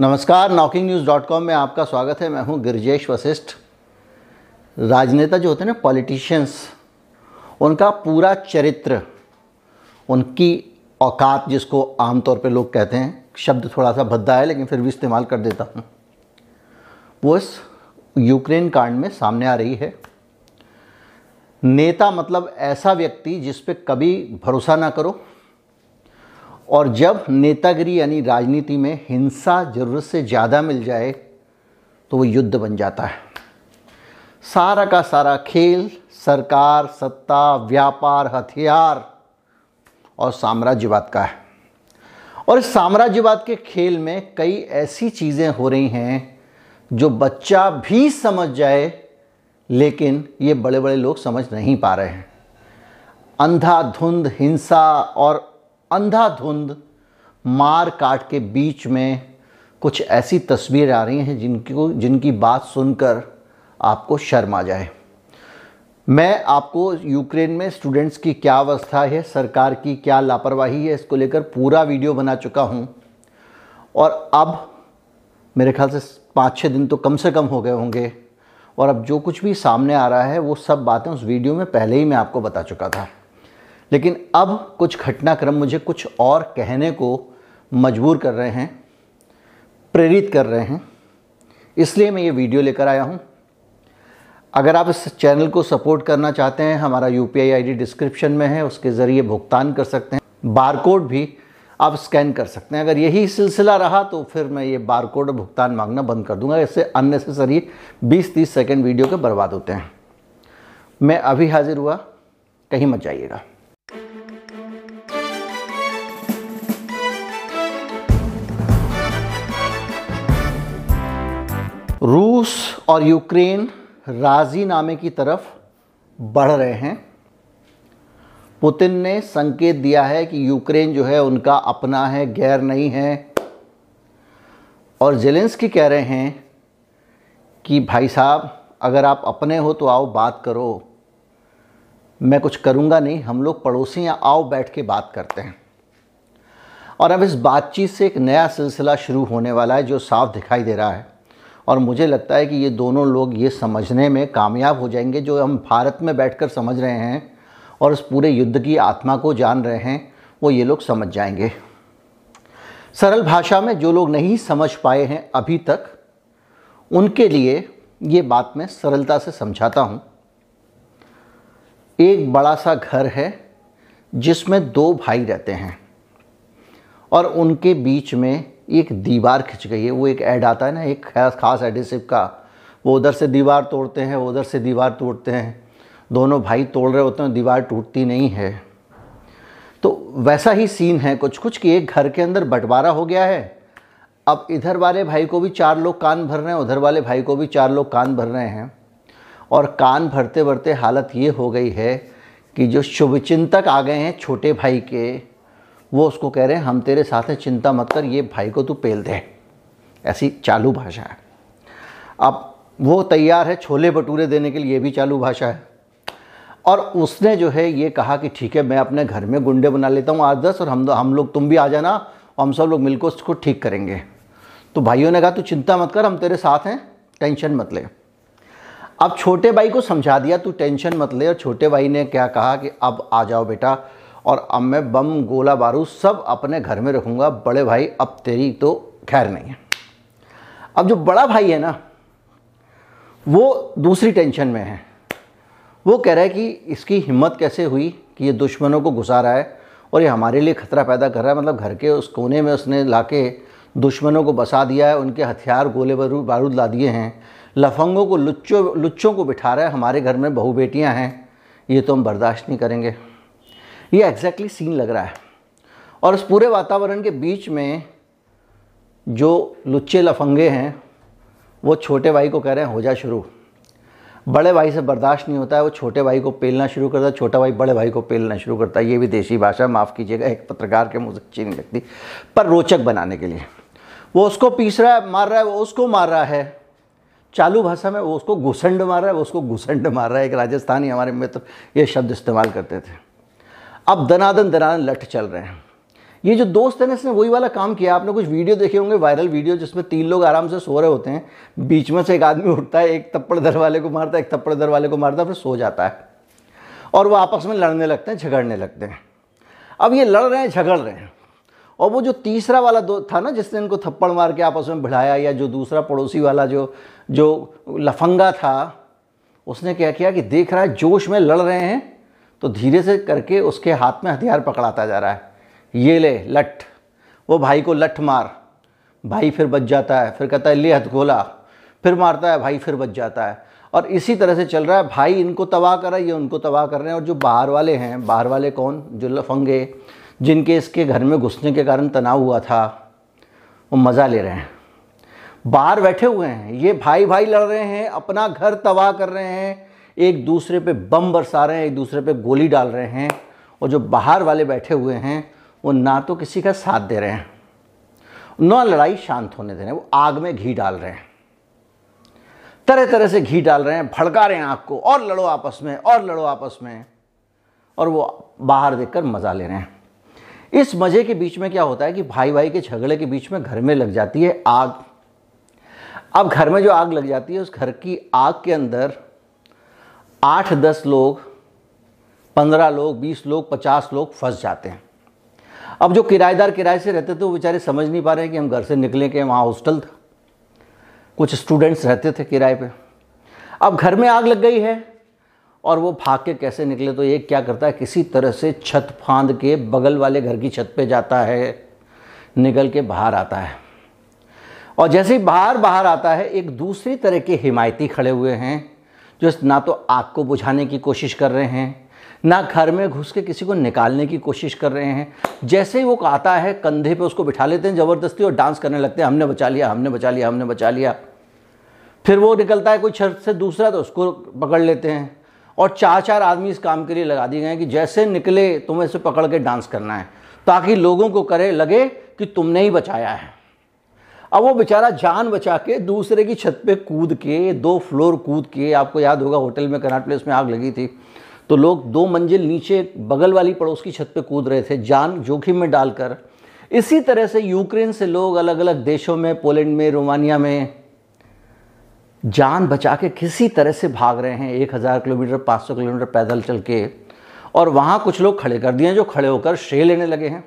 नमस्कार knocking news dot com में आपका स्वागत है। मैं हूँ गिरजेश वशिष्ठ। राजनेता जो होते हैं ना पॉलिटिशियंस उनका पूरा चरित्र, उनकी औकात जिसको आमतौर पे लोग कहते हैं, शब्द थोड़ा सा भद्दा है, लेकिन फिर भी इस्तेमाल कर देता हूँ। वो इस यूक्रेन कांड में सामने आ रही है। नेता मतलब ऐसा व्यक्ति जिस पे कभी भरोसा ना करो और जब नेतागिरी यानी राजनीति में हिंसा ज़रूरत से ज़्यादा मिल जाए तो वो युद्ध बन जाता है। सारा का सारा खेल, सरकार, सत्ता, व्यापार, हथियार और साम्राज्यवाद का है। और इस साम्राज्यवाद के खेल में कई ऐसी चीज़ें हो रही हैं जो बच्चा भी समझ जाए, लेकिन ये बड़े बड़े लोग समझ नहीं पा रहे हैं। अंधाधुंध, हिंसा और अंधाधुंध मार काट के बीच में कुछ ऐसी तस्वीर आ रही हैं जिनको जिनकी बात सुनकर आपको शर्म आ जाए। मैं आपको यूक्रेन में स्टूडेंट्स की क्या अवस्था है, सरकार की क्या लापरवाही है, इसको लेकर पूरा वीडियो बना चुका हूँ। और अब मेरे ख्याल से पाँच छः दिन तो कम से कम हो गए होंगे। और अब जो कुछ भी सामने आ रहा है, वो सब बातें उस वीडियो में पहले ही मैं आपको बता चुका था। लेकिन अब कुछ घटनाक्रम मुझे कुछ और कहने को मजबूर कर रहे हैं, प्रेरित कर रहे हैं। इसलिए मैं ये वीडियो लेकर आया हूँ। अगर आप इस चैनल को सपोर्ट करना चाहते हैं, हमारा यू पी आई डिस्क्रिप्शन में है, उसके ज़रिए भुगतान कर सकते हैं। बारकोड भी आप स्कैन कर सकते हैं। अगर यही सिलसिला रहा तो फिर मैं ये बारकोड और भुगतान मांगना बंद कर दूँगा। इससे अननेसेसरी 20-30 सेकंड वीडियो के बर्बाद होते हैं। मैं अभी हाजिर हुआ, कहीं मत जाइएगा। और यूक्रेन राजीनामे की तरफ़ बढ़ रहे हैं। पुतिन ने संकेत दिया है कि यूक्रेन जो है उनका अपना है, गैर नहीं है। और जेलेंस्की कह रहे हैं कि, भाई साहब, अगर आप अपने हो तो आओ, बात करो। मैं कुछ करूँगा नहीं, हम लोग पड़ोसी या आओ बैठ के बात करते हैं। और अब इस बातचीत से एक नया सिलसिला शुरू होने वाला है, जो साफ़ दिखाई दे रहा है। और मुझे लगता है कि ये दोनों लोग ये समझने में कामयाब हो जाएँगे, जो हम भारत में बैठकर समझ रहे हैं और उस पूरे युद्ध की आत्मा को जान रहे हैं, वो ये लोग समझ जाएँगे। सरल भाषा में जो लोग नहीं समझ पाए हैं अभी तक, उनके लिए ये बात मैं सरलता से समझाता हूँ। एक बड़ा सा घर है जिसमें दो भाई रहते हैं और उनके बीच में एक दीवार खिंच गई है, वो एक ऐड आता है ना, एक खास एडिसिव का। वो उधर से दीवार तोड़ते हैं उधर से दीवार तोड़ते हैं। दोनों भाई तोड़ रहे होते हैं, दीवार टूटती नहीं है। तो वैसा ही सीन है कुछ कुछ कि एक घर के अंदर बंटवारा हो गया है। अब इधर वाले भाई को भी चार लोग कान भर रहे हैं, उधर वाले भाई को भी चार लोग कान भर रहे हैं। और कान भरते भरते हालत ये हो गई है कि जो शुभचिंतक आ गए हैं छोटे भाई के वो उसको कह रहे हैं, हम तेरे साथ हैं, चिंता मत कर, ये भाई को तू पेल दे। ऐसी चालू भाषा है। अब वो तैयार है छोले भटूरे देने के लिए भी चालू भाषा है। और उसने जो है ये कहा कि, ठीक है, मैं अपने घर में गुंडे बना लेता हूँ आज दस, और हम हम लोग, तुम भी आ जाना, और हम सब लोग मिलकर उसको ठीक करेंगे। तो भाइयों ने कहा, तू चिंता मत कर, हम तेरे साथ हैं, टेंशन मत ले। अब छोटे भाई को समझा दिया, तू टेंशन मत ले। और छोटे भाई ने क्या कहा कि, अब आ जाओ बेटा और अब मैं बम, गोला, बारूद सब अपने घर में रखूँगा। बड़े भाई, अब तेरी तो खैर नहीं है। अब जो बड़ा भाई है ना, वो दूसरी टेंशन में है। वो कह रहा है कि इसकी हिम्मत कैसे हुई कि ये दुश्मनों को घुसा रहा है और ये हमारे लिए ख़तरा पैदा कर रहा है? मतलब घर के उस कोने में उसने ला के दुश्मनों को बसा दिया है, उनके हथियार, गोले, बारूद बारूद ला दिए हैं। लफंगों को, लुच्चों लुच्चों को बिठा रहा है। हमारे घर में बहू बेटियाँ हैं। ये तो हम बर्दाश्त नहीं करेंगे। ये एग्जैक्टली सीन लग रहा है। और उस पूरे वातावरण के बीच में जो लुच्चे लफंगे हैं, वो छोटे भाई को कह रहे हैं, हो जा शुरू। बड़े भाई से बर्दाश्त नहीं होता है, वो छोटे भाई को पेलना शुरू करता है, छोटा भाई बड़े भाई को पेलना शुरू करता है। ये भी देशी भाषा माफ़ कीजिएगा, एक पत्रकार के से अच्छी नहीं लगती, पर रोचक बनाने के लिए। वो उसको पीस रहा है, मार रहा है, वो उसको मार रहा है। चालू भाषा में वो उसको घुसंड मार रहा है, वो उसको घुसंड मार रहा है। एक राजस्थानी हमारे मित्र ये शब्द इस्तेमाल करते थे। अब दनादन दनादन लठ चल रहे हैं। ये जो दोस्त है ना, इसने वही वाला काम किया। आपने कुछ वीडियो देखे होंगे, वायरल वीडियो, जिसमें तीन लोग आराम से सो रहे होते हैं। बीच में से एक आदमी उठता है, एक थप्पड़ दर वाले को मारता है, एक थप्पड़ दर वाले को मारता है, फिर सो जाता है। और वो आपस में लड़ने लगते हैं, झगड़ने लगते हैं। अब ये लड़ रहे हैं, झगड़ रहे हैं। और वो जो तीसरा वाला दो था ना, जिसने इनको थप्पड़ मार के आपस में भिड़ाया, या जो दूसरा पड़ोसी वाला जो जो लफंगा था, उसने क्या किया कि देख रहा है, जोश में लड़ रहे हैं। तो धीरे से करके उसके हाथ में हथियार पकड़ाता जा रहा है। ये ले, लठ। वो भाई को लठ मार। भाई फिर बच जाता है। फिर कहता है, ले हथगोला फिर मारता है, भाई फिर बच जाता है। और इसी तरह से चल रहा है। भाई इनको तबाह कर रहा है, ये उनको तबाह कर रहे हैं। और जो बाहर वाले हैं, बाहर वाले कौन? जो लफंगे, जिनके इसके घर में घुसने के कारण तनाव हुआ था, वो मज़ा ले रहे हैं। बाहर बैठे हुए हैं। ये भाई भाई लड़ रहे हैं, अपना घर तबाह कर रहे हैं। एक दूसरे पे बम बरसा रहे हैं, एक दूसरे पे गोली डाल रहे हैं और जो बाहर वाले बैठे हुए हैं, वो ना तो किसी का साथ दे रहे हैं, ना लड़ाई शांत होने दे रहे हैं, वो आग में घी डाल रहे हैं। तरह तरह से घी डाल रहे हैं, भड़का रहे हैं आग को, और लड़ो आपस में, और लड़ो आपस में, और वो बाहर देखकर मज़ा ले रहे हैं। इस मज़े के बीच में क्या होता है कि भाई भाई के झगड़े के बीच में घर में लग जाती है आग। अब घर में जो आग लग जाती है, उस घर की आग के अंदर आठ दस लोग, पंद्रह लोग, बीस लोग, पचास लोग फंस जाते हैं। अब जो किराएदार किराए से रहते थे, वो बेचारे समझ नहीं पा रहे कि हम घर से निकले के वहाँ हॉस्टल था। कुछ स्टूडेंट्स रहते थे किराए पे। अब घर में आग लग गई है, और वो भाग के कैसे निकले तो एक क्या करता है, किसी तरह से छत फांद के बगल वाले घर की छत पे जाता है, निकल के बाहर आता है। और जैसे ही बाहर बाहर आता है, एक दूसरी तरह के हिमायती खड़े हुए हैं जो ना तो आग को बुझाने की कोशिश कर रहे हैं, ना घर में घुस के किसी को निकालने की कोशिश कर रहे हैं। जैसे ही वो आता है, कंधे पे उसको बिठा लेते हैं ज़बरदस्ती और डांस करने लगते हैं, हमने बचा लिया, हमने बचा लिया, हमने बचा लिया। फिर वो निकलता है कोई छत से दूसरा तो उसको पकड़ लेते हैं। और चार चार आदमी इस काम के लिए लगा दिए गए कि जैसे निकले, तुम्हें इसे पकड़ के डांस करना है, ताकि लोगों को करे, लगे कि तुमने ही बचाया है। अब वो बेचारा जान बचा के दूसरे की छत पे कूद के, दो फ्लोर कूद के, आपको याद होगा होटल में कनाट प्लेस में आग लगी थी तो लोग दो मंजिल नीचे बगल वाली पड़ोस की छत पे कूद रहे थे, जान जोखिम में डालकर। इसी तरह से यूक्रेन से लोग अलग अलग देशों में, पोलैंड में, रोमानिया में जान बचा के किसी तरह से भाग रहे हैं, एक हज़ार किलोमीटर, पाँच सौ किलोमीटर पैदल चल के, और वहाँ कुछ लोग खड़े कर दिए जो खड़े होकर श्रेय लेने लगे हैं।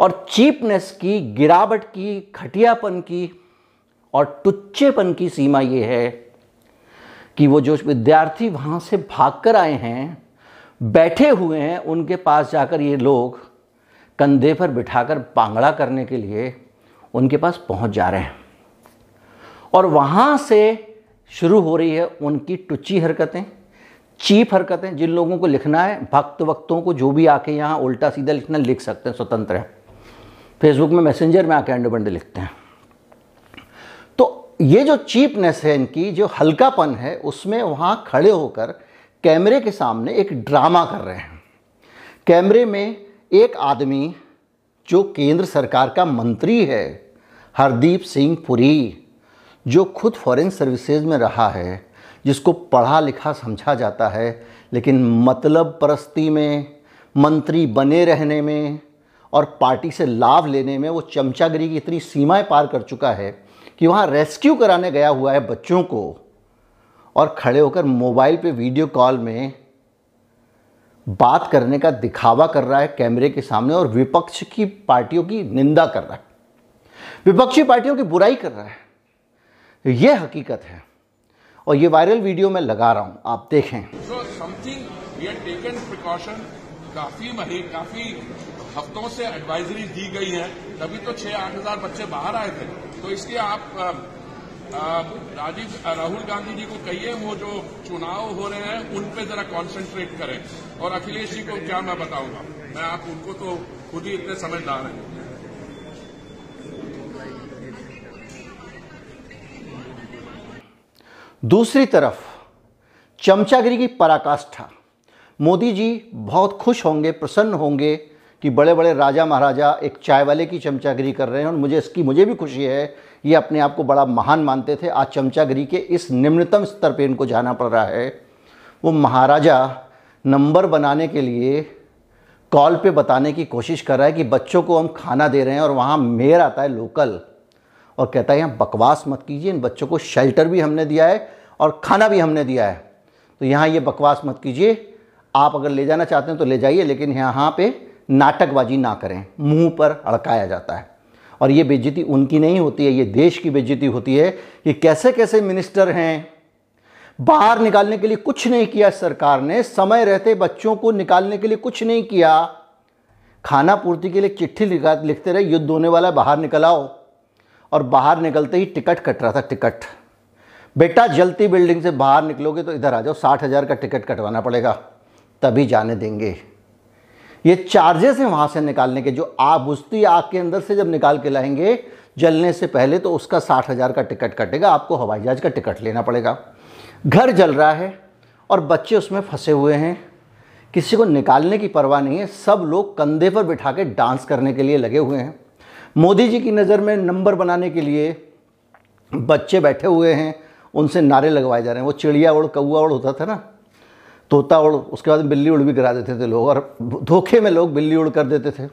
और चीपनेस की, गिरावट की घटियापन की और टुच्चेपन की सीमा ये है कि वो जो विद्यार्थी वहाँ से भाग कर आए हैं, बैठे हुए हैं, उनके पास जाकर ये लोग कंधे पर बिठाकर पांगड़ा करने के लिए उनके पास पहुँच जा रहे हैं। और वहाँ से शुरू हो रही है उनकी टुच्ची हरकतें, चीप हरकतें, जिन लोगों को लिखना है, भक्त वक्तों को जो भी आके यहाँ उल्टा सीधा लिखना, लिख सकते हैं, स्वतंत्र है। फेसबुक में मैसेंजर में आके अंडे बंडे लिखते हैं। तो ये जो चीपनेस है इनकी, जो हल्कापन है, उसमें वहाँ खड़े होकर कैमरे के सामने एक ड्रामा कर रहे हैं। कैमरे में एक आदमी, जो केंद्र सरकार का मंत्री है, हरदीप सिंह पुरी, जो खुद फॉरेन सर्विसेज़ में रहा है, जिसको पढ़ा लिखा समझा जाता है, लेकिन मतलब परस्ती में, मंत्री बने रहने में और पार्टी से लाभ लेने में वो चमचागिरी की इतनी सीमाएँ पार कर चुका है कि वहाँ रेस्क्यू कराने गया हुआ है बच्चों को और खड़े होकर मोबाइल पे वीडियो कॉल में बात करने का दिखावा कर रहा है कैमरे के सामने और विपक्ष की पार्टियों की निंदा कर रहा है। विपक्षी पार्टियों की बुराई कर रहा है। ये हकीकत है। और ये वायरल वीडियो मैं लगा रहा हूँ, आप देखें। काफ़ी मही, काफ़ी हफ्तों से एडवाइजरी दी गई है। तभी तो छह, आठ हज़ार बच्चे बाहर आए थे। तो इसलिए आप राजीव, राहुल गांधी जी को कहिए, वो जो चुनाव हो रहे हैं, उन पे जरा कॉन्सेंट्रेट करें। और अखिलेश जी को क्या मैं बताऊँगा? मैं आप, उनको तो खुद ही इतने समझदार हैं। दूसरी तरफ़, चमचागिरी की पराकाष्ठा। मोदी जी बहुत खुश होंगे, प्रसन्न होंगे कि बड़े बड़े राजा महाराजा एक चाय वाले की चमचागिरी कर रहे हैं और मुझे इसकी, मुझे भी खुशी है, ये अपने आप को बड़ा महान मानते थे। आज चमचागिरी के इस निम्नतम स्तर पर इनको जाना पड़ रहा है। वो महाराजा नंबर बनाने के लिए कॉल पे बताने की कोशिश कर रहा है कि बच्चों को हम खाना दे रहे हैं और वहाँ मेयर आता है लोकल और कहता है, यहाँ बकवास मत कीजिए, इन बच्चों को शेल्टर भी हमने दिया है और खाना भी हमने दिया है। तो यहाँ ये बकवास मत कीजिए, आप अगर ले जाना चाहते हैं तो ले जाइए, लेकिन यहाँ पे नाटकबाजी ना करें, मुँह पर अड़काया जाता है। और ये बेज्जती उनकी नहीं होती है, ये देश की बेज्जती होती है कि कैसे कैसे मिनिस्टर हैं। बाहर निकालने के लिए कुछ नहीं किया सरकार ने, समय रहते बच्चों को निकालने के लिए कुछ नहीं किया। खाना पूर्ति के लिए चिट्ठी लिखते रहे, युद्ध होने वाला है, बाहर निकल आओ। और बाहर निकलते ही टिकट कट रहा था, टिकट। बेटा, जलती बिल्डिंग से बाहर निकलोगे तो इधर आ जाओ, साठ हज़ार का टिकट कटवाना पड़ेगा, तभी जाने देंगे। ये चार्जेस हैं वहाँ से निकालने के, जो आग बुझती आग के अंदर से जब निकाल के लाएँगे, जलने से पहले तो उसका साठ हज़ार का टिकट कटेगा, आपको हवाई जहाज़ का टिकट लेना पड़ेगा। घर जल रहा है और बच्चे उसमें फंसे हुए हैं। किसी को निकालने की परवाह नहीं है, सब लोग कंधे पर बिठा के डांस करने के लिए लगे हुए हैं। मोदी जी की नज़र में नंबर बनाने के लिए बच्चे बैठे हुए हैं, उनसे नारे लगवाए जा रहे हैं। वो चिड़िया उड़ कौआ उड़ होता था ना? तोता उड़, उसके बाद बिल्ली उड़ भी करा देते थे लोग, और धोखे में लोग बिल्ली उड़ कर देते थे।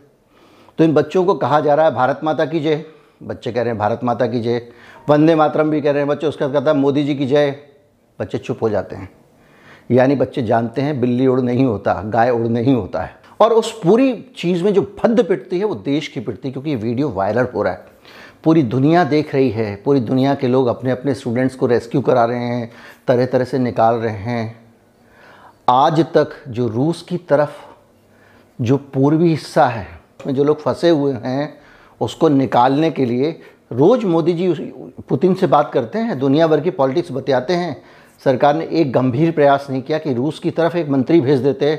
तो इन बच्चों को कहा जा रहा है, भारत माता की जय। बच्चे कह रहे हैं, भारत माता की जय। वंदे मातरम भी कह रहे हैं, बच्चे उसका कहता है, मोदी जी की जय। बच्चे चुप हो जाते हैं। यानी बच्चे जानते हैं, बिल्ली उड़ नहीं होता, गाय उड़ नहीं होता है। और उस पूरी चीज़ में जो फद्द पिटती है, वो देश की पिटती है, क्योंकि ये वीडियो वायरल हो रहा है। पूरी दुनिया देख रही है, पूरी दुनिया के लोग अपने अपने स्टूडेंट्स को रेस्क्यू करा रहे हैं तरह तरह से निकाल रहे हैं। आज तक जो रूस की तरफ़ जो पूर्वी हिस्सा है जो लोग फंसे हुए हैं, उसको निकालने के लिए रोज़ मोदी जी पुतिन से बात करते हैं, दुनिया भर की पॉलिटिक्स बतियाते हैं। सरकार ने एक गंभीर प्रयास नहीं किया कि रूस की तरफ़ एक मंत्री भेज देते।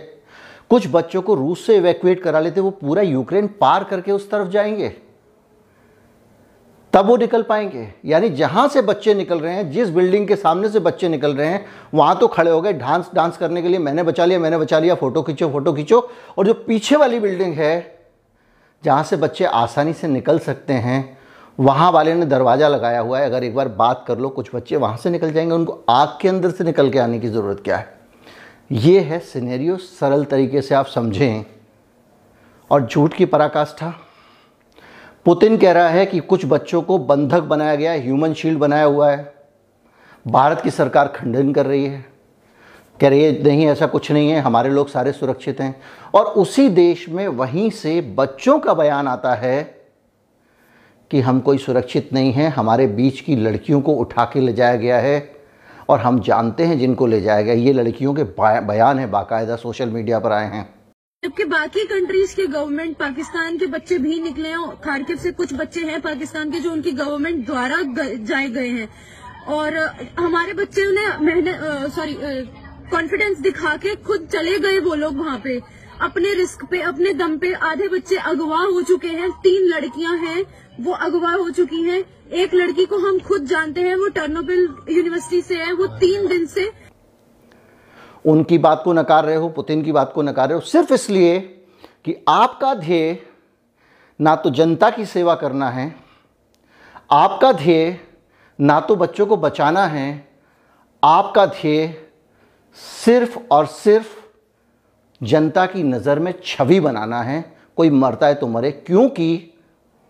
कुछ बच्चों को रूस से इवैक्यूएट करा लेते, वो पूरा यूक्रेन पार करके उस तरफ़ जाएँगे। तब वो निकल पाएँगे। यानी जहाँ से बच्चे निकल रहे हैं, जिस बिल्डिंग के सामने से बच्चे निकल रहे हैं, वहाँ तो खड़े हो गए डांस डांस करने के लिए, मैंने बचा लिया, मैंने बचा लिया, फ़ोटो खींचो फ़ोटो खींचो। और जो पीछे वाली बिल्डिंग है, जहाँ से बच्चे आसानी से निकल सकते हैं, वहाँ वाले ने दरवाज़ा लगाया हुआ है, अगर एक बार बात कर लो, कुछ बच्चे वहाँ से निकल जाएँगे, उनको आग के अंदर से निकल के आने की ज़रूरत क्या है? ये है सिनेरियो सरल तरीके से आप समझें। और झूठ की पराकाष्ठा पुतिन कह रहा है कि कुछ बच्चों को बंधक बनाया गया है ह्यूमन शील्ड बनाया हुआ है। भारत की सरकार खंडन कर रही है। कह रही है, नहीं, ऐसा कुछ नहीं है, हमारे लोग सारे सुरक्षित हैं। और उसी देश में वहीं से बच्चों का बयान आता है कि हम कोई सुरक्षित नहीं हैं, हमारे बीच की लड़कियों को उठा के ले जाया गया है और हम जानते हैं जिनको ले जाया गया ये लड़कियों के बयान है, बाकायदा सोशल मीडिया पर आए हैं। जबकि बाकी कंट्रीज़ के गवर्नमेंट पाकिस्तान के बच्चे भी निकले हैं खारकिब से कुछ बच्चे हैं पाकिस्तान के जो उनकी गवर्नमेंट द्वारा जाए गए हैं। और हमारे बच्चे मेहनत सॉरी कॉन्फिडेंस दिखा के खुद चले गए वो लोग वहाँ पे। अपने रिस्क पे, अपने दम पे आधे बच्चे अगवा हो चुके हैं, तीन लड़कियाँ हैं, वो अगवा हो चुकी हैं। एक लड़की को हम खुद जानते हैं, वो टर्नोबिल यूनिवर्सिटी से है, वो तीन दिन से उनकी बात को नकार रहे हो, पुतिन की बात को नकार रहे हो, सिर्फ़ इसलिए कि आपका ध्येय ना तो जनता की सेवा करना है, आपका ध्येय ना तो बच्चों को बचाना है, आपका ध्येय सिर्फ़ और सिर्फ़ जनता की नज़र में छवि बनाना है, कोई मरता है तो मरे, क्योंकि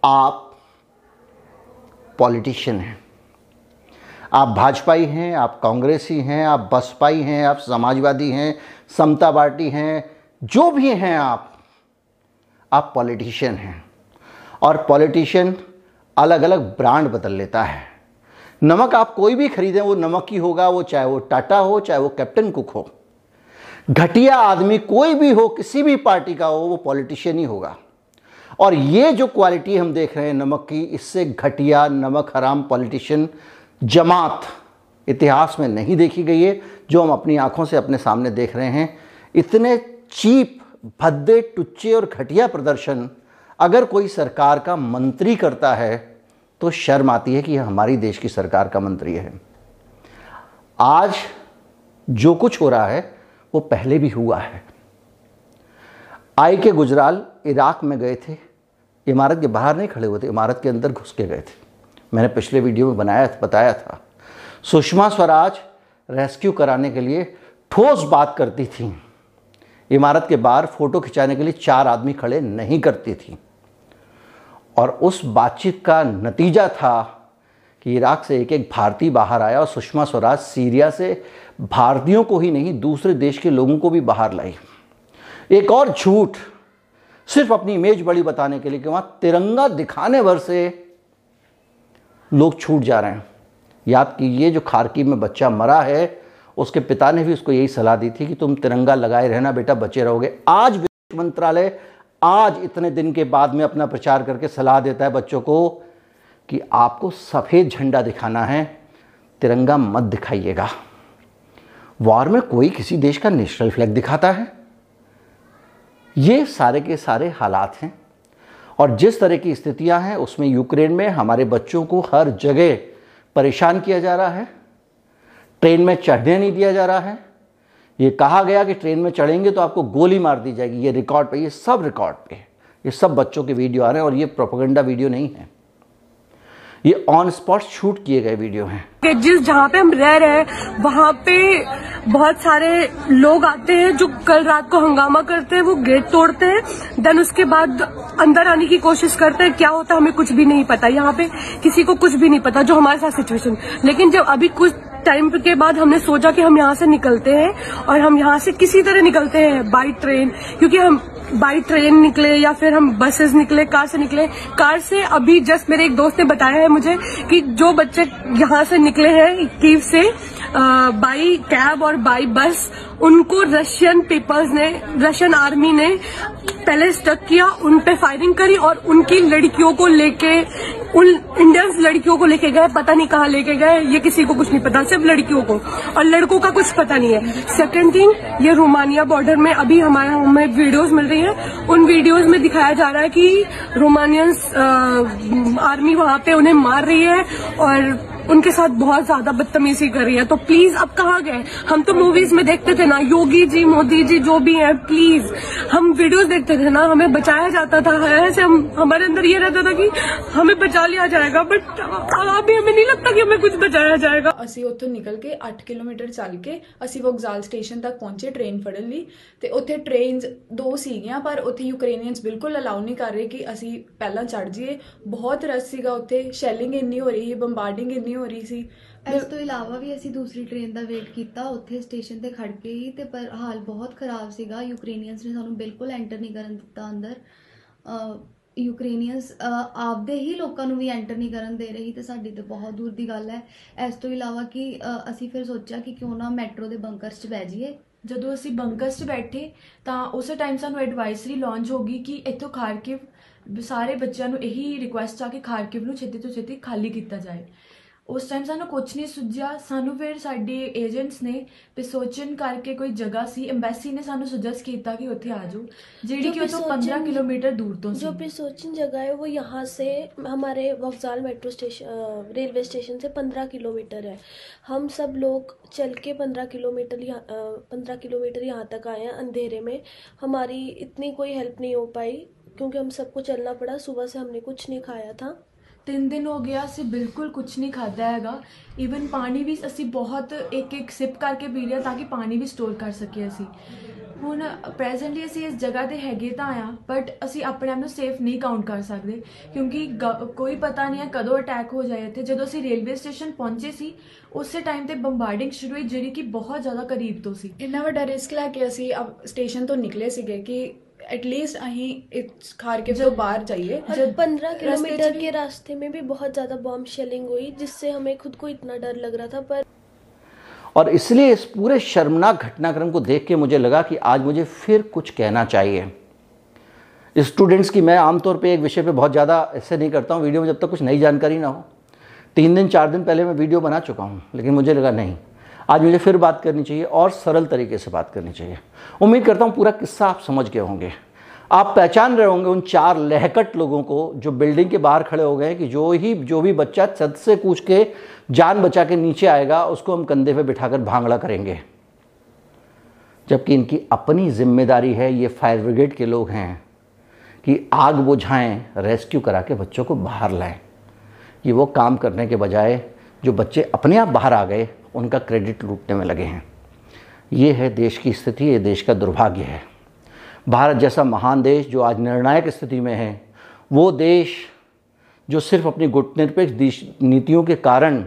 आप पॉलिटिशियन हैं। आप भाजपाई हैं, आप कांग्रेसी हैं, आप बसपाई हैं, आप समाजवादी हैं, समता पार्टी हैं, जो भी हैं आप आप पॉलिटिशियन हैं। और पॉलिटिशियन अलग अलग ब्रांड बदल लेता है। नमक आप कोई भी खरीदें, वो नमक ही होगा, वो चाहे वो टाटा हो, चाहे वो कैप्टन कुक हो। घटिया आदमी कोई भी हो, किसी भी पार्टी का हो, वो पॉलिटिशियन ही होगा। और ये जो क्वालिटी हम देख रहे हैं नमक की, इससे घटिया नमक हराम पॉलिटिशियन जमात इतिहास में नहीं देखी गई है, जो हम अपनी आँखों से अपने सामने देख रहे हैं। इतने चीप, भद्दे, टुच्चे और घटिया प्रदर्शन अगर कोई सरकार का मंत्री करता है तो शर्म आती है कि यह हमारी देश की सरकार का मंत्री है। आज जो कुछ हो रहा है, वो पहले भी हुआ है। आई के गुजराल इराक में गए थे, इमारत के बाहर नहीं खड़े हुए थे, इमारत के अंदर घुस के गए थे। मैंने पिछले वीडियो में बनाया बताया था। सुषमा स्वराज रेस्क्यू कराने के लिए ठोस बात करती थी। इमारत के बाहर फ़ोटो खिंचाने के लिए चार आदमी खड़े नहीं करती थी। और उस बातचीत का नतीजा था कि इराक से एक एक भारतीय बाहर आया और सुषमा स्वराज सीरिया से भारतीयों को ही नहीं, दूसरे देश के लोगों को भी बाहर लाई। एक और झूठ सिर्फ़ अपनी इमेज बड़ी बताने के लिए कि वहाँ तिरंगा दिखाने भर से लोग छूट जा रहे हैं। याद कीजिए, जो खारकी में बच्चा मरा है, उसके पिता ने भी उसको यही सलाह दी थी कि तुम तिरंगा लगाए रहना बेटा, बचे रहोगे। आज विदेश मंत्रालय आज इतने दिन के बाद में अपना प्रचार करके सलाह देता है बच्चों को कि आपको सफ़ेद झंडा दिखाना है, तिरंगा मत दिखाइएगा। वॉर में कोई किसी देश का नेशनल फ्लैग दिखाता है। ये सारे के सारे हालात हैं। और जिस तरह की स्थितियाँ हैं, उसमें यूक्रेन में हमारे बच्चों को हर जगह परेशान किया जा रहा है। ट्रेन में चढ़ने नहीं दिया जा रहा है। ये कहा गया कि ट्रेन में चढ़ेंगे तो आपको गोली मार दी जाएगी। ये रिकॉर्ड पे, ये सब रिकॉर्ड पे ये सब बच्चों के वीडियो आ रहे हैं और ये प्रोपोगंडा वीडियो नहीं है। ये ऑन स्पॉट शूट किए गए वीडियो हैं। जिस जहाँ पे हम रह रहे हैं, वहाँ पे बहुत सारे लोग आते हैं जो कल रात को हंगामा करते हैं, वो गेट तोड़ते हैं देन उसके बाद अंदर आने की कोशिश करते हैं, क्या होता है हमें कुछ भी नहीं पता। यहाँ पे किसी को कुछ भी नहीं पता, जो हमारे साथ सिचुएशन लेकिन जब अभी कुछ टाइम के बाद हमने सोचा कि हम यहाँ से निकलते हैं और हम यहाँ से किसी तरह निकलते हैं बाई ट्रेन क्योंकि हम बाई ट्रेन निकले या फिर हम बसेस निकले कार से निकले। कार से अभी जस्ट मेरे एक दोस्त ने बताया है मुझे कि जो बच्चे यहाँ से निकले हैं कीव से बाई कैब और बाई बस उनको रशियन पीपल्स ने रशियन आर्मी ने पहले स्टक किया, उन पे फायरिंग करी और उनकी लड़कियों को लेके, उन इंडियंस लड़कियों को लेके गए, पता नहीं कहाँ लेके गए, ये किसी को कुछ नहीं पता, सिर्फ़ लड़कियों को, और लड़कों का कुछ पता नहीं है। सेकेंड थिंग ये रोमानिया बॉर्डर में अभी हमारे हमें वीडियोस मिल रही हैं। उन वीडियोस में दिखाया जा रहा है कि रोमानियंस आर्मी वहाँ पे उन्हें मार रही है और उनके साथ बहुत ज्यादा बदतमीजी कर रही है तो प्लीज अब कहाँ गए हम तो मूवीज में देखते थे ना योगी जी मोदी जी जो भी हैं प्लीज हम वीडियोस देखते थे ना हमें बचाया जाता था ऐसे हम हमारे अंदर ये रहता था कि हमें बचा लिया जाएगा बट अभी हमें नहीं लगता कि हमें कुछ बचाया जाएगा ਅਸੀਂ ਉੱਥੋਂ ਨਿਕਲ ਕੇ 8 ਕਿਲੋਮੀਟਰ ਚੱਲ ਕੇ ਅਸੀਂ ਵੋਗਜ਼ਾਲ ਸਟੇਸ਼ਨ ਤੱਕ ਪਹੁੰਚੇ ਟ੍ਰੇਨ ਫੜਨ ਲਈ ਤੇ ਉੱਥੇ ਟ੍ਰੇਨਸ ਦੋ ਸੀਗੀਆਂ ਪਰ ਉੱਥੇ ਯੂਕਰੇਨੀਅਨਸ ਬਿਲਕੁਲ ਅਲਾਉ ਨਹੀਂ ਕਰ ਰਹੇ ਕਿ ਅਸੀਂ ਪਹਿਲਾਂ ਚੜ ਜਾਈਏ ਬਹੁਤ ਰਸ਼ ਸੀਗਾ ਉੱਥੇ ਸ਼ੈਲਿੰਗ ਇੰਨੀ ਹੋ ਰਹੀ ਸੀ ਬੰਬਾਰਡਿੰਗ ਇੰਨੀ ਹੋ ਰਹੀ ਸੀ। ਇਸ ਤੋਂ ਇਲਾਵਾ ਵੀ ਅਸੀਂ ਦੂਸਰੀ ਟ੍ਰੇਨ ਦਾ ਵੇਟ ਕੀਤਾ ਉੱਥੇ ਸਟੇਸ਼ਨ ਤੇ ਖੜ ਕੇ ਹੀ ਤੇ ਪਰ ਹਾਲ ਬਹੁਤ ਖਰਾਬ ਸੀਗਾ। ਯੂਕਰੇਨੀਅਨਸ ਨੇ ਸਾਨੂੰ ਬਿਲਕੁਲ ਐਂਟਰ ਨਹੀਂ ਕਰਨ ਦਿੱਤਾ ਅੰਦਰ। ਯੂਕਰੇਨੀਅਨਸ ਆਪਦੇ ਹੀ ਲੋਕਾਂ ਨੂੰ ਵੀ ਐਂਟਰ ਨਹੀਂ ਕਰਨ ਦੇ ਰਹੀ ਤੇ ਸਾਡੀ ਤੇ ਬਹੁਤ ਦੂਰ ਦੀ ਗੱਲ ਹੈ। ਇਸ ਤੋਂ ਇਲਾਵਾ ਕਿ ਅਸੀਂ ਫਿਰ ਸੋਚਿਆ ਕਿ ਕਿਉਂ ਨਾ ਮੈਟਰੋ ਦੇ ਬੰਕਰਸ 'ਚ ਬਹਿ ਜਾਈਏ। ਜਦੋਂ ਅਸੀਂ ਬੰਕਰਸ 'ਚ ਬੈਠੇ ਤਾਂ ਉਸੇ ਟਾਈਮ ਸਾਨੂੰ ਐਡਵਾਈਸਰੀ ਲਾਂਚ ਹੋ ਗਈ ਕਿ ਇੱਥੋਂ ਖਾਰਕਿਵ ਸਾਰੇ ਬੱਚਿਆਂ ਨੂੰ ਇਹੀ ਰਿਕੁਐਸਟ ਆ ਕਿ ਖਾਰਕਿਵ ਨੂੰ ਛੇਤੀ ਤੋਂ ਛੇਤੀ ਖਾਲੀ ਕੀਤਾ ਜਾਏ। ਉਸ ਟਾਈਮ ਸਾਨੂੰ ਕੁਝ ਨਹੀਂ ਸੁਝਿਆ ਸਾਨੂੰ ਫਿਰ ਸਾਡੇ ਏਜੰਟਸ ਨੇ ਪਿਸੋਚਨ ਕਰਕੇ ਕੋਈ ਜਗ੍ਹਾ ਸੀ ਐਮਬੈਸੀ ਨੇ ਸਾਨੂੰ ਸੁਜੈਸਟ ਕੀਤਾ कि ਉੱਥੇ आ जाओ जेडी कि तो 15 किलोमीटर दूर तो जो पिसोचिन जगह है वो यहाँ से हमारे वक्जाल मेट्रो स्टेशन रेलवे स्टेशन से 15 किलोमीटर है हम सब लोग चल के 15 किलोमीटर पंद्रह किलोमीटर यहाँ तक आए हैं अंधेरे में हमारी इतनी कोई हेल्प नहीं हो पाई क्योंकि हम सबको चलना पड़ा सुबह से हमने कुछ नहीं खाया था ਤਿੰਨ ਦਿਨ ਹੋ ਗਿਆ ਅਸੀਂ ਬਿਲਕੁਲ ਕੁਝ ਨਹੀਂ ਖਾਦਾ ਹੈਗਾ। ਈਵਨ ਪਾਣੀ ਵੀ ਅਸੀਂ ਬਹੁਤ ਇੱਕ ਇੱਕ ਸਿਪ ਕਰਕੇ ਪੀ ਲਿਆ ਤਾਂ ਕਿ ਪਾਣੀ ਵੀ ਸਟੋਰ ਕਰ ਸਕੀਏ ਅਸੀਂ। ਹੁਣ ਪ੍ਰੈਜ਼ੈਂਟਲੀ ਅਸੀਂ ਇਸ ਜਗ੍ਹਾ ਤੇ ਹੈਗੇ ਤਾਂ ਆ ਬਟ ਅਸੀਂ ਆਪਣੇ ਆਪ ਨੂੰ ਸੇਫ ਨਹੀਂ ਕਾਊਂਟ ਕਰ ਸਕਦੇ, ਕਿਉਂਕਿ ਕੋਈ ਪਤਾ ਨਹੀਂ ਹੈ ਕਦੋਂ ਅਟੈਕ ਹੋ ਜਾਏ ਇੱਥੇ। ਜਦੋਂ ਅਸੀਂ ਰੇਲਵੇ ਸਟੇਸ਼ਨ ਪਹੁੰਚੇ ਸੀ, ਉਸੇ ਟਾਈਮ ਤੇ ਬੰਬਾਰਡਿੰਗ ਸ਼ੁਰੂ ਹੋਈ, ਜਿਹੜੀ ਕਿ ਬਹੁਤ ਜ਼ਿਆਦਾ ਕਰੀਬ ਤੋਂ ਸੀ। ਇੰਨਾ ਵੱਡਾ ਰਿਸਕ ਲੈ ਕੇ ਅਸੀਂ ਸਟੇਸ਼ਨ ਤੋਂ ਨਿਕਲੇ ਸੀਗੇ ਕਿ एटलीस्ट अहीं खारकिव से बाहर जाइए। जब पंद्रह किलोमीटर के रास्ते में भी बहुत ज़्यादा बॉम्ब शेलिंग हुई जिससे हमें खुद को इतना डर लग रहा था पर और इसलिए इस पूरे शर्मनाक घटनाक्रम को देख के मुझे लगा कि आज मुझे फिर कुछ कहना चाहिए। स्टूडेंट्स की मैं आमतौर पे एक विषय पे बहुत ज़्यादा ऐसे नहीं करता हूँ वीडियो में जब तक कुछ नई जानकारी ना हो। तीन दिन चार दिन पहले मैं वीडियो बना चुका हूँ लेकिन मुझे लगा नहीं। आज मुझे फिर बात करनी चाहिए और सरल तरीके से बात करनी चाहिए। उम्मीद करता हूँ पूरा किस्सा आप समझ गए होंगे। आप पहचान रहे होंगे उन चार लहकट लोगों को जो बिल्डिंग के बाहर खड़े हो गए कि जो ही, जो भी बच्चा छत से कूच के जान बचा के नीचे आएगा, उसको हम कंधे पे बिठाकर भांगड़ा करेंगे। जबकि इनकी अपनी ज़िम्मेदारी है, ये फायर ब्रिगेड के लोग हैं, कि आग बुझाएँ, रेस्क्यू करा के बच्चों को बाहर लाएँ। ये वो काम करने के बजाय जो बच्चे अपने आप बाहर आ गए उनका क्रेडिट लूटने में लगे हैं। ये है देश की स्थिति, ये देश का दुर्भाग्य है। भारत जैसा महान देश जो आज निर्णायक स्थिति में है, वो देश जो सिर्फ़ अपनी गुटनिरपेक्ष नीतियों के कारण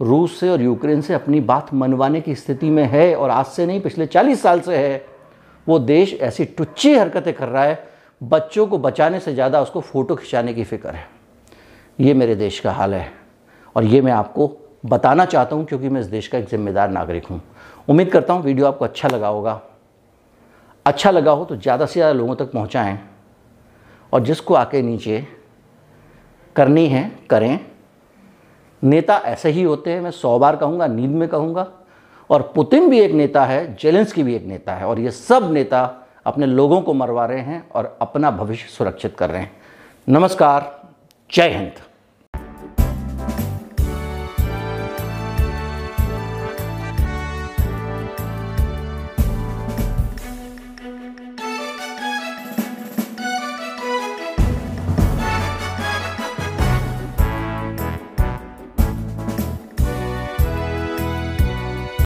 रूस से और यूक्रेन से अपनी बात मनवाने की स्थिति में है और आज से नहीं, पिछले चालीस साल से है, वो देश ऐसी टुच्ची हरकतें कर रहा है, बच्चों को बचाने से ज़्यादा उसको फ़ोटो खिंचाने की फ़िक्र है। ये मेरे देश का हाल है और ये मैं आपको बताना चाहता हूँ, क्योंकि मैं इस देश का एक जिम्मेदार नागरिक हूँ। उम्मीद करता हूँ वीडियो आपको अच्छा लगा होगा। अच्छा लगा हो तो ज़्यादा से ज़्यादा लोगों तक पहुँचाएँ और जिसको आके नीचे करनी है, करें। नेता ऐसे ही होते हैं, मैं सौ बार कहूँगा, नींद में कहूँगा। और पुतिन भी एक नेता है जेलेंस की भी एक नेता है, और ये सब नेता अपने लोगों को मरवा रहे हैं और अपना भविष्य सुरक्षित कर रहे हैं। नमस्कार, जय हिंद।